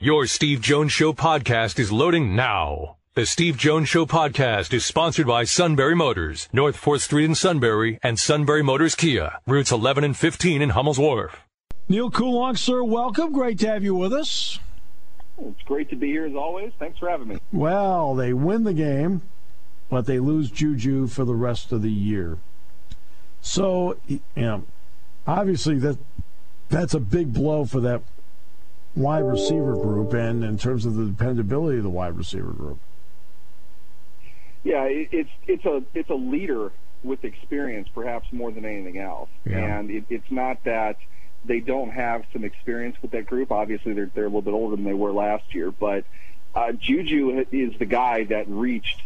Your Steve Jones Show podcast is loading now. The Steve Jones Show podcast is sponsored by Sunbury Motors, North 4th Street in Sunbury, and Sunbury Motors Kia, routes 11 and 15 in Hummel's Wharf. Neil Coulon, sir, welcome. Great to have you with us. It's great to be here as always. Thanks for having me. Well, they win the game, but they lose Juju for the rest of the year. So, you know, obviously that that's a big blow for that wide receiver group, and in terms of the dependability of the wide receiver group. Yeah, it's it's a it's a leader with experience, perhaps more than anything else. Yeah. And it, it's not that they don't have some experience with that group. Obviously, they're they're a little bit older than they were last year, but uh, Juju is the guy that reached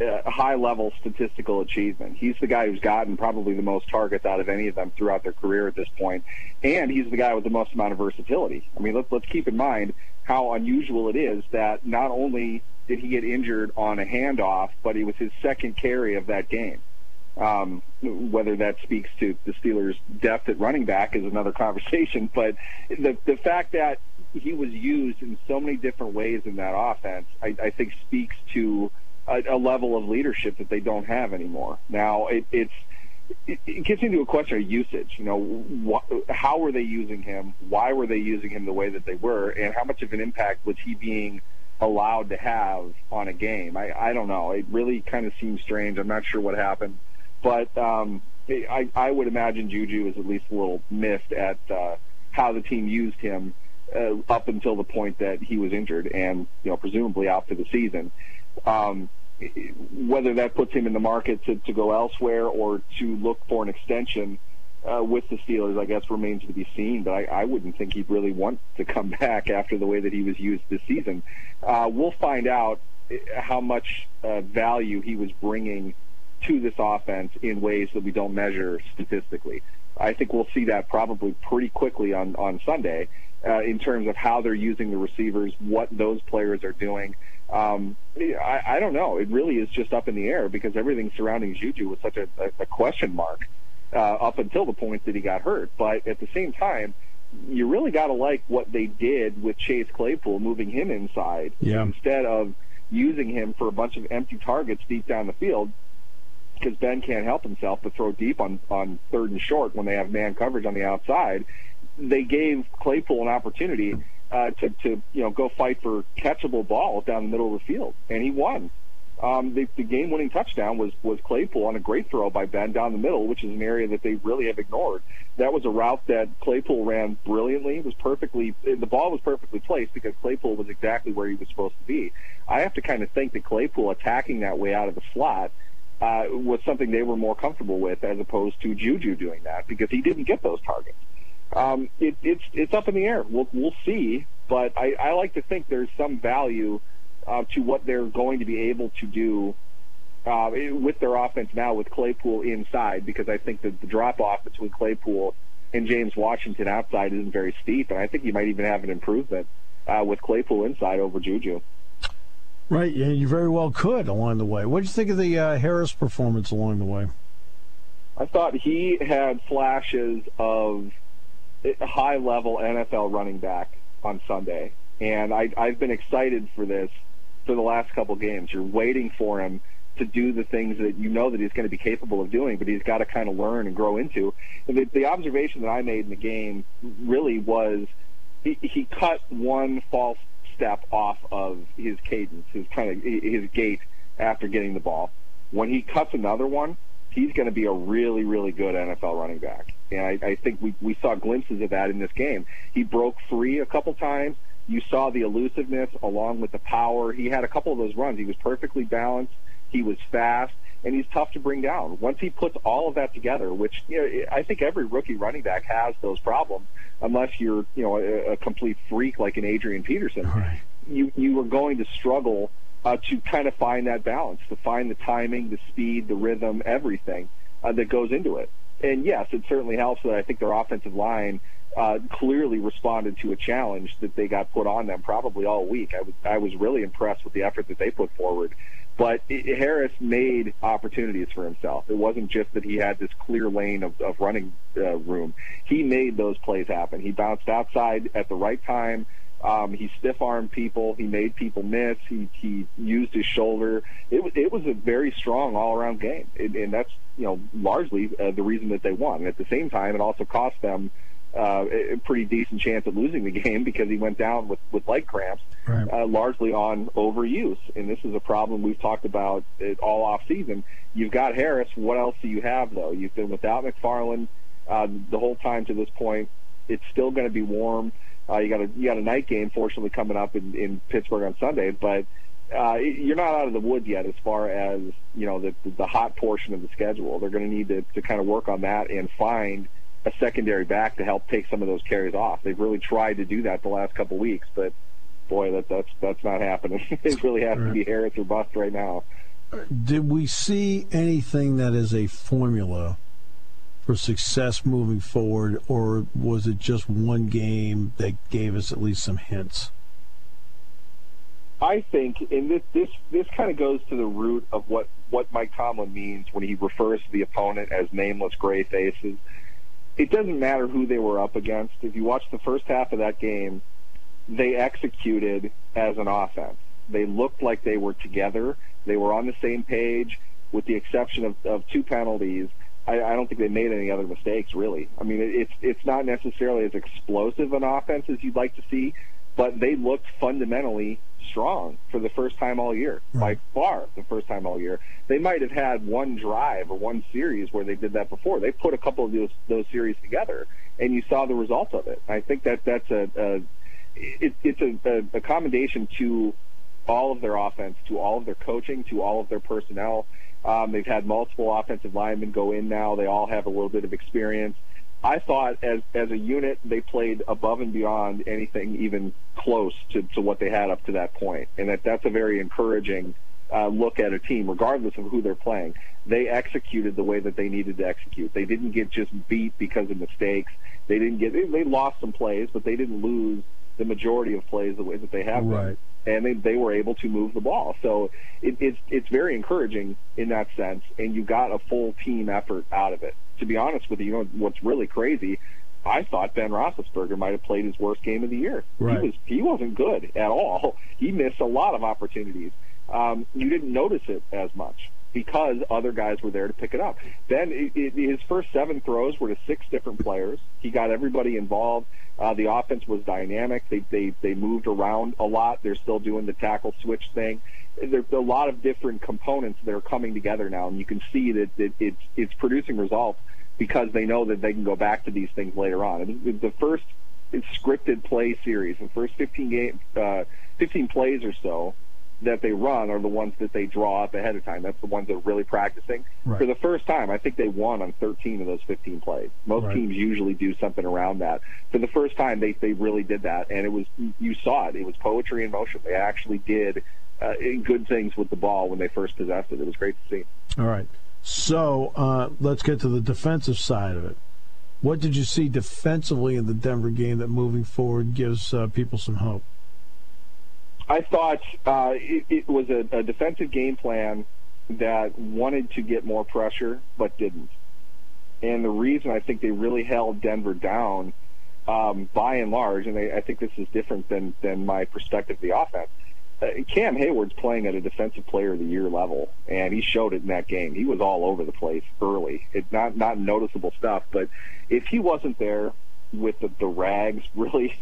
a high level statistical achievement. He's the guy who's gotten probably the most targets out of any of them throughout their career at this point, and he's the guy with the most amount of versatility. I mean, let's let's keep in mind how unusual it is that not only did he get injured on a handoff, but it was his second carry of that game. Um, whether that speaks to the Steelers' depth at running back is another conversation. But the the fact that he was used in so many different ways in that offense, I, I think speaks to a, a level of leadership that they don't have anymore. Now it, it's it, gets into a question of usage. You know, wh- how were they using him? Why were they using him the way that they were? And how much of an impact was he being allowed to have on a game? I, I don't know. It really kind of seems strange. I'm not sure what happened. But um, I, I would imagine Juju was at least a little miffed at uh, how the team used him uh, up until the point that he was injured and you know presumably out for the season. Um, whether that puts him in the market to, to go elsewhere or to look for an extension uh, with the Steelers, I guess remains to be seen. But I, I wouldn't think he'd really want to come back after the way that he was used this season. Uh, we'll find out uh, how much uh, value he was bringing to this offense in ways that we don't measure statistically. I think we'll see that probably pretty quickly on on Sunday uh, in terms of how they're using the receivers, what those players are doing. Um, I, I don't know. It really is just up in the air because everything surrounding Juju was such a, a, a question mark uh, up until the point that he got hurt. But at the same time, you really got to like what they did with Chase Claypool, moving him inside Yeah. instead of using him for a bunch of empty targets deep down the field because Ben can't help himself but throw deep on, on third and short when they have man coverage on the outside. They gave Claypool an opportunity uh, to, to you know go fight for catchable ball down the middle of the field, and he won. Um, the, the game-winning touchdown was was Claypool on a great throw by Ben down the middle, which is an area that they really have ignored. That was a route that Claypool ran brilliantly. It was perfectly the ball was perfectly placed because Claypool was exactly where he was supposed to be. I have to kind of think that Claypool attacking that way out of the slot uh, was something they were more comfortable with as opposed to Juju doing that because he didn't get those targets. Um, it, it's it's up in the air. We'll we'll see, but I, I like to think there's some value uh, to what they're going to be able to do uh, with their offense now with Claypool inside because I think that the drop off between Claypool and James Washington outside isn't very steep, and I think you might even have an improvement uh, with Claypool inside over Juju. Right, yeah, you very well could along the way. What did you think of the uh, Harris performance along the way? I thought he had flashes of high level NFL running back on Sunday. And I, I've been excited for this for the last couple games. You're waiting for him to do the things that you know that he's going to be capable of doing, but he's got to kind of learn and grow into. And the, the observation that I made in the game really was he, he cut one false step off of his cadence, his kind of his gait after getting the ball. When he cuts another one, he's going to be a really, really good NFL running back. And I, I think we, we saw glimpses of that in this game. He broke free a couple times. You saw the elusiveness along with the power. He had a couple of those runs. He was perfectly balanced. He was fast, and he's tough to bring down. Once he puts all of that together, which you know, I think every rookie running back has those problems, unless you're you know a, a complete freak like an Adrian Peterson. Right. You you are going to struggle uh, to kind of find that balance, to find the timing, the speed, the rhythm, everything uh, that goes into it. And yes, it certainly helps that I think their offensive line uh, clearly responded to a challenge that they got put on them probably all week. I was I was really impressed with the effort that they put forward. But it, Harris made opportunities for himself. It wasn't just that he had this clear lane of, of running uh, room. He made those plays happen. He bounced outside at the right time Um, he stiff armed people. He made people miss. He he used his shoulder. It was it was a very strong all around game, and, and that's you know largely uh, the reason that they won. And at the same time, it also cost them uh, a pretty decent chance of losing the game because he went down with with leg cramps, right. uh, largely on overuse. And this is a problem we've talked about it all off season. You've got Harris. What else do you have though? You've been without McFarland uh, the whole time to this point. It's still going to be warm. Uh, you got a you got a night game, fortunately, coming up in, in Pittsburgh on Sunday, but uh, you're not out of the woods yet as far as you know the the hot portion of the schedule. They're going to need to to kind of work on that and find a secondary back to help take some of those carries off. They've really tried to do that the last couple of weeks, but boy, that that's that's not happening. it really has to be Harris or bust right now. Did we see anything that is a formula for success moving forward, or was it just one game that gave us at least some hints? I think, and this this this kind of goes to the root of what what Mike Tomlin means when he refers to the opponent as nameless gray faces. It doesn't matter who they were up against. If you watch the first half of that game, they executed as an offense. They looked like they were together. They were on the same page, with the exception of, of two penalties I, I don't think they made any other mistakes really. I mean, it, it's it's not necessarily as explosive an offense as you'd like to see, but they looked fundamentally strong for the first time all year, right. by far the first time all year. They might have had one drive or one series where they did that before. They put a couple of those those series together, and you saw the result of it. I think that that's a, a it, it's a, a, a commendation to all of their offense, to all of their coaching, to all of their personnel um, they've had multiple offensive linemen go in now. They all have a little bit of experience. I thought as as a unit they played above and beyond anything even close to, to what they had up to that point. point, and that that's a very encouraging uh, look at a team, regardless of who they're playing. They executed the way that they needed to execute. They didn't get just beat because of mistakes. They didn't get they, they lost some plays, but they didn't lose the majority of plays the way that they have right. been and they, they were able to move the ball. So it, it's it's very encouraging in that sense, and you got a full team effort out of it. To be honest with you, you know what's really crazy. I thought Ben Roethlisberger might have played his worst game of the year. Right. He was he wasn't good at all. He missed a lot of opportunities. Um, you didn't notice it as much because other guys were there to pick it up. Then it, it, his first seven throws were to six different players. He got everybody involved. Uh, the offense was dynamic. They, they they moved around a lot. They're still doing the tackle switch thing. There's a lot of different components that are coming together now, and you can see that it, it's it's producing results because they know that they can go back to these things later on. And the first scripted play series, the first 15 game, uh, 15 plays or so, that they run are the ones that they draw up ahead of time. That's the ones that are really practicing. Right. For the first time, I think they won on 13 of those 15 plays. Most right. teams usually do something around that. For the first time, they they really did that, and it was you saw it. It was poetry in motion. They actually did uh, good things with the ball when they first possessed it. It was great to see. All right, so uh, let's get to the defensive side of it. What did you see defensively in the Denver game that moving forward gives uh, people some hope? I thought uh, it, it, was a, a defensive game plan that wanted to get more pressure but didn't. And the reason I think they really held Denver down, um, by and large, and I, I think this is different than than my perspective of the offense. Uh, Cam Heyward's playing at a defensive player of the year level, and he showed it in that game. He was all over the place early. It's not not noticeable stuff, but if he wasn't there, with the, the rags, really,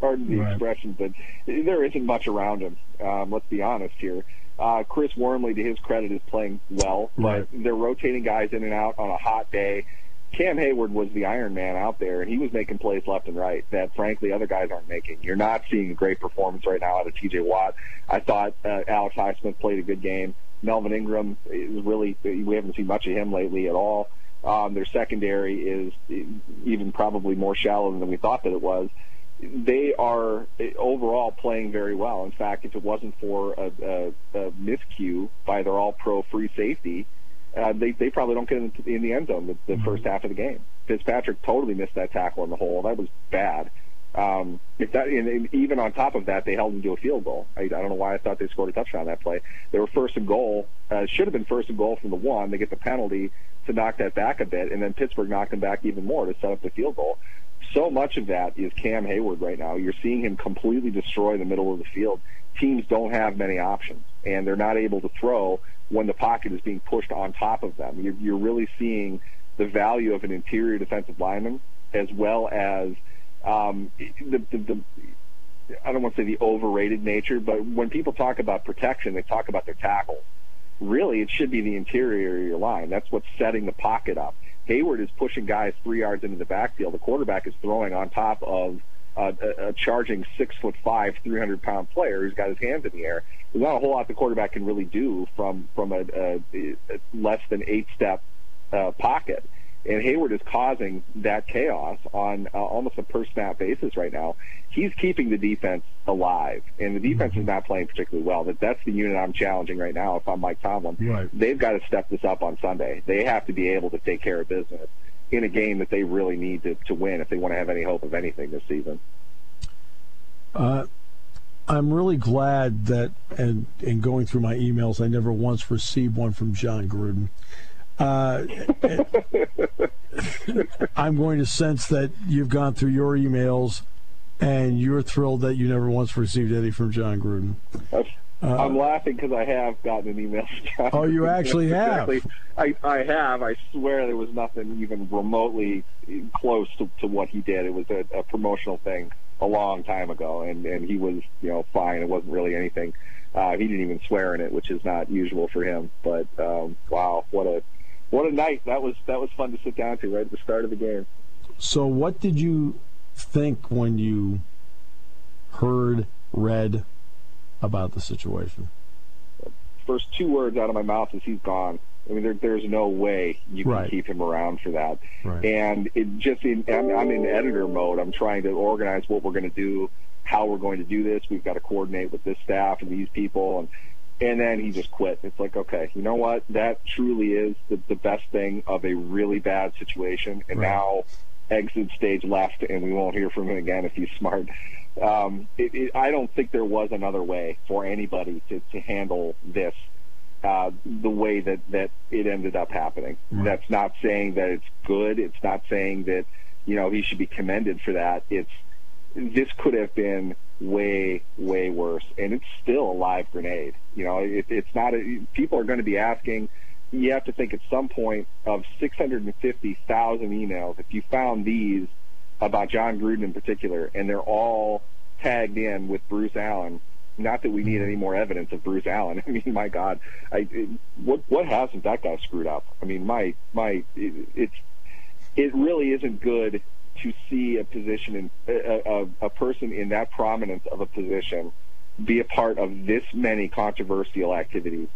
pardon the right. expression, but there isn't much around him. Um, let's be honest here. Uh, Chris Wormley, to his credit, is playing well, right. but they're rotating guys in and out on a hot day. Cam Heyward was the Iron Man out there, and he was making plays left and right that, frankly, other guys aren't making. You're not seeing a great performance right now out of T.J. Watt. I thought uh, Alex Highsmith played a good game. Melvin Ingram is really we haven't seen much of him lately at all. Um, their secondary is even probably more shallow than we thought that it was. They are overall playing very well. In fact, if it wasn't for a, a, a miscue by their all-pro free safety, uh, they they probably don't get in, in the end zone the, the mm-hmm. first half of the game. Fitzpatrick totally missed that tackle in the hole. That was bad. Um, if that, and, and even on top of that, they held them to a field goal. I, I don't know why I thought they scored a touchdown that play. They were first and goal. Uh, should have been first and goal from the one. They get the penalty to knock that back a bit, and then Pittsburgh knocked them back even more to set up the field goal. so much of that is Cam Heyward right now. You're seeing him completely destroy the middle of the field. Teams don't have many options, and they're not able to throw when the pocket is being pushed on top of them. You're, you're really seeing the value of an interior defensive lineman as well as um, the, the, the I don't want to say the overrated nature, but when people talk about protection, they talk about their tackles. Really, it should be the interior of your line. That's what's setting the pocket up. Heyward is pushing guys three yards into the backfield. The quarterback is throwing on top of uh, a, a charging six foot five, three hundred pound player who's got his hands in the air. There's not a whole lot the quarterback can really do from from a, a, a less than eight step uh, pocket. And Heyward is causing that chaos on uh, almost a per snap basis right now. He's keeping the defense alive, and the defense is not playing particularly well. That that's the unit I'm challenging right now. If I'm Mike Tomlin, Right. they've got to step this up on Sunday. They have to be able to take care of business in a game that they really need to, to win if they want to have any hope of anything this season. Uh, I'm really glad that, and in going through my emails, I never once received one from Jon Gruden. Uh, I'm going to sense that you've gone through your emails and you're thrilled that you never once received any from Jon Gruden. I'm laughing because I have gotten an email. from Jon Uh, Oh, you actually have? I, I have. I swear there was nothing even remotely close to, to what he did. It was a, a promotional thing a long time ago, and, and he was, you know, fine. It wasn't really anything. Uh, he didn't even swear in it, which is not usual for him. But um, wow, what a what a night that was! That was fun to sit down to right at the start of the game. So, what did you think when you heard, read about the situation? First two words out of my mouth is he's gone. I mean, there, there's no way you can Right. keep him around for that. Right. And it just in, I'm, I'm in editor mode. I'm trying to organize what we're going to do, how we're going to do this. We've got to coordinate with this staff and these people, and and then he just quit. It's like, okay, you know what? That truly is the, the best thing of a really bad situation, and Right. now exit stage left, and we won't hear from him again if he's smart. Um, it, it, I don't think there was another way for anybody to, to handle this uh, the way that, that it ended up happening. Right. That's not saying that it's good. It's not saying that, you know, he should be commended for that. It's, this could have been way, way worse. And it's still a live grenade. You know, it, it's not, a, people are going to be asking, you have to think at some point of 650,000 emails, if you found these about Jon Gruden in particular, and they're all tagged in with Bruce Allen, not that we need mm-hmm. any more evidence of Bruce Allen. I mean, my God, I, it, what what hasn't that guy screwed up? I mean, my my, it, it's it really isn't good to see a position in a, a, a person in that prominence of a position be a part of this many controversial activities.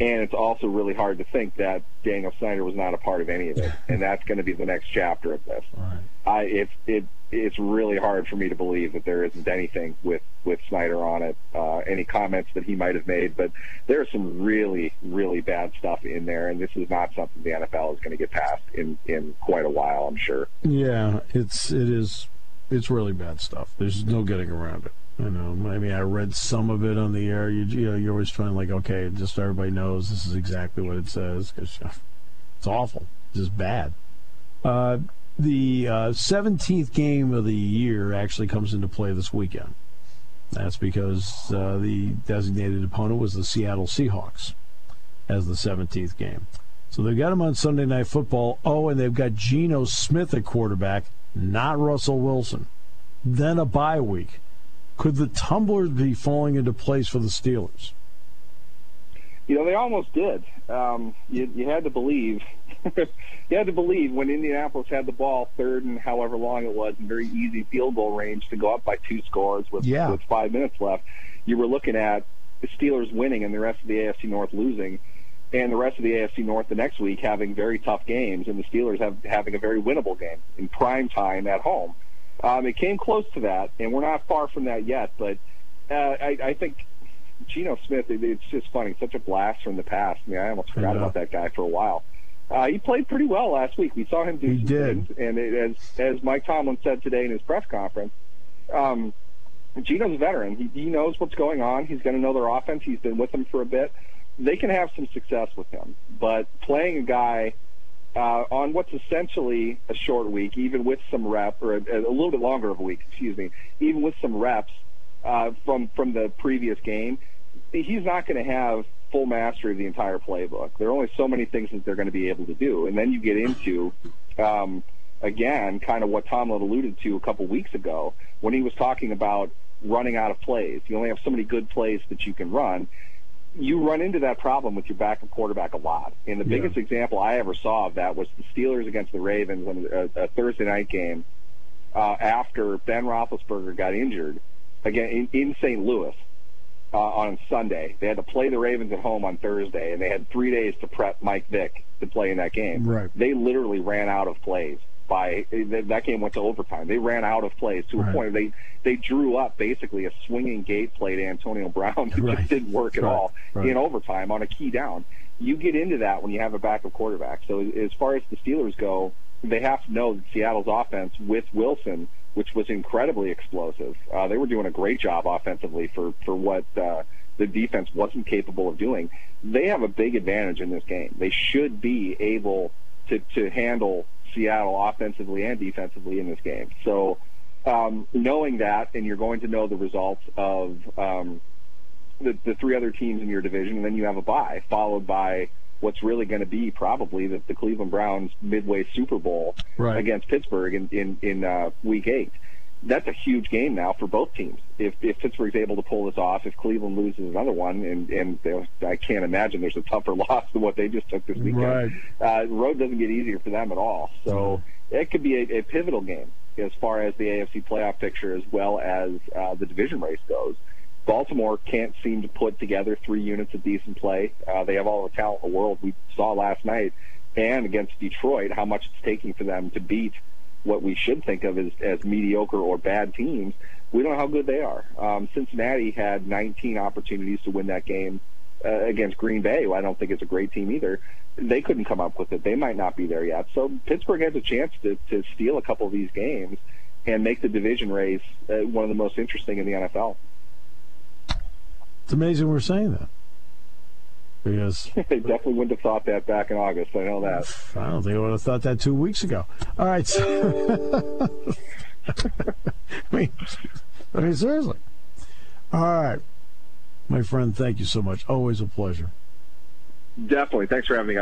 And it's also really hard to think that Daniel Snyder was not a part of any of it, and that's going to be the next chapter of this. Right. I it's it it's really hard for me to believe that there isn't anything with with Snyder on it. Uh, any comments that he might have made, but there's some really really bad stuff in there, and this is not something the NFL is going to get past in in quite a while. I'm sure. Yeah, it's it is it's really bad stuff. There's no getting around it. You know, I mean, I read some of it on the air. You, you know, you're always trying like, okay, just so everybody knows this is exactly what it says because it's awful, it's just bad. Uh, the uh, 17th game of the year actually comes into play this weekend. That's because uh, the designated opponent was the Seattle Seahawks as the 17th game. So they've got him on Sunday Night Football. Oh, and they've got Geno Smith at quarterback, not Russell Wilson. Then a bye week. Could the tumblers be falling into place for the Steelers? You know, they almost did. Um, you, you had to believe. you had to believe when Indianapolis had the ball third and however long it was, in very easy field goal range to go up by two scores with, Yeah. with five minutes left. You were looking at the Steelers winning and the rest of the AFC North losing, and the rest of the AFC North the next week having very tough games, and the Steelers have having a very winnable game in prime time at home. Um, it came close to that, and we're not far from that yet. But uh, I, I think Geno Smith, it, it's just funny, such a blast from the past. I mean, I almost forgot about that guy for a while. Uh, he played pretty well last week. We saw him do He some did. things, and it, as as Mike Tomlin said today in his press conference, um, Geno's a veteran. He, he knows what's going on. He's going to know their offense. He's been with them for a bit. They can have some success with him, but playing a guy uh, on what's essentially a short week, even with some rep, or a, a little bit longer of a week, excuse me, even with some reps uh, from from the previous game, he's not going to have full mastery of the entire playbook. There are only so many things that they're going to be able to do, and then you get into um, again, kind of what Tomlin alluded to a couple weeks ago when he was talking about running out of plays. You only have so many good plays that you can run. You run into that problem with your backup quarterback a lot. And the Yeah. biggest example I ever saw of that was the Steelers against the Ravens on a, a Thursday night game uh, after Ben Roethlisberger got injured again in, in St. Louis uh, on Sunday. They had to play the Ravens at home on Thursday, and they had three days to prep Mike Vick to play in that game. Right. They literally ran out of plays by that game went to overtime. They ran out of plays to Right. a point where they they drew up basically a swinging gate play to Antonio Brown that Right. just didn't work at Right. all in overtime on a key down. You get into that when you have a backup quarterback. So as far as the Steelers go, they have to know that Seattle's offense with Wilson, which was incredibly explosive, uh, they were doing a great job offensively for for what uh, the defense wasn't capable of doing. They have a big advantage in this game. They should be able to to handle Seattle offensively and defensively in this game. So um, knowing that, and you're going to know the results of um, the, the three other teams in your division, and then you have a bye, followed by what's really going to be probably the, the Cleveland Browns midway Super Bowl Right. against Pittsburgh in in, in uh, Week Eight. That's a huge game now for both teams. If if Pittsburgh's able to pull this off, if Cleveland loses another one, and and I can't imagine there's a tougher loss than what they just took this weekend. Right. Uh, the road doesn't get easier for them at all. So it could be a, a pivotal game as far as the AFC playoff picture as well as uh, the division race goes. Baltimore can't seem to put together three units of decent play. Uh, they have all the talent in the world. We saw last night, and against Detroit, how much it's taking for them to beat what we should think of as, as mediocre or bad teams. We don't know how good they are. Um, Cincinnati had 19 opportunities to win that game uh, against Green Bay. I don't think it's a great team either. They couldn't come up with it. They might not be there yet. So Pittsburgh has a chance to, to steal a couple of these games and make the division race uh, one of the most interesting in the NFL. It's amazing we're saying that. Because they definitely wouldn't have thought that back in August. I know that. I don't think I would have thought that two weeks ago. All right. so- I mean, I mean, seriously. All right. My friend, thank you so much. Always a pleasure. Definitely. Thanks for having me.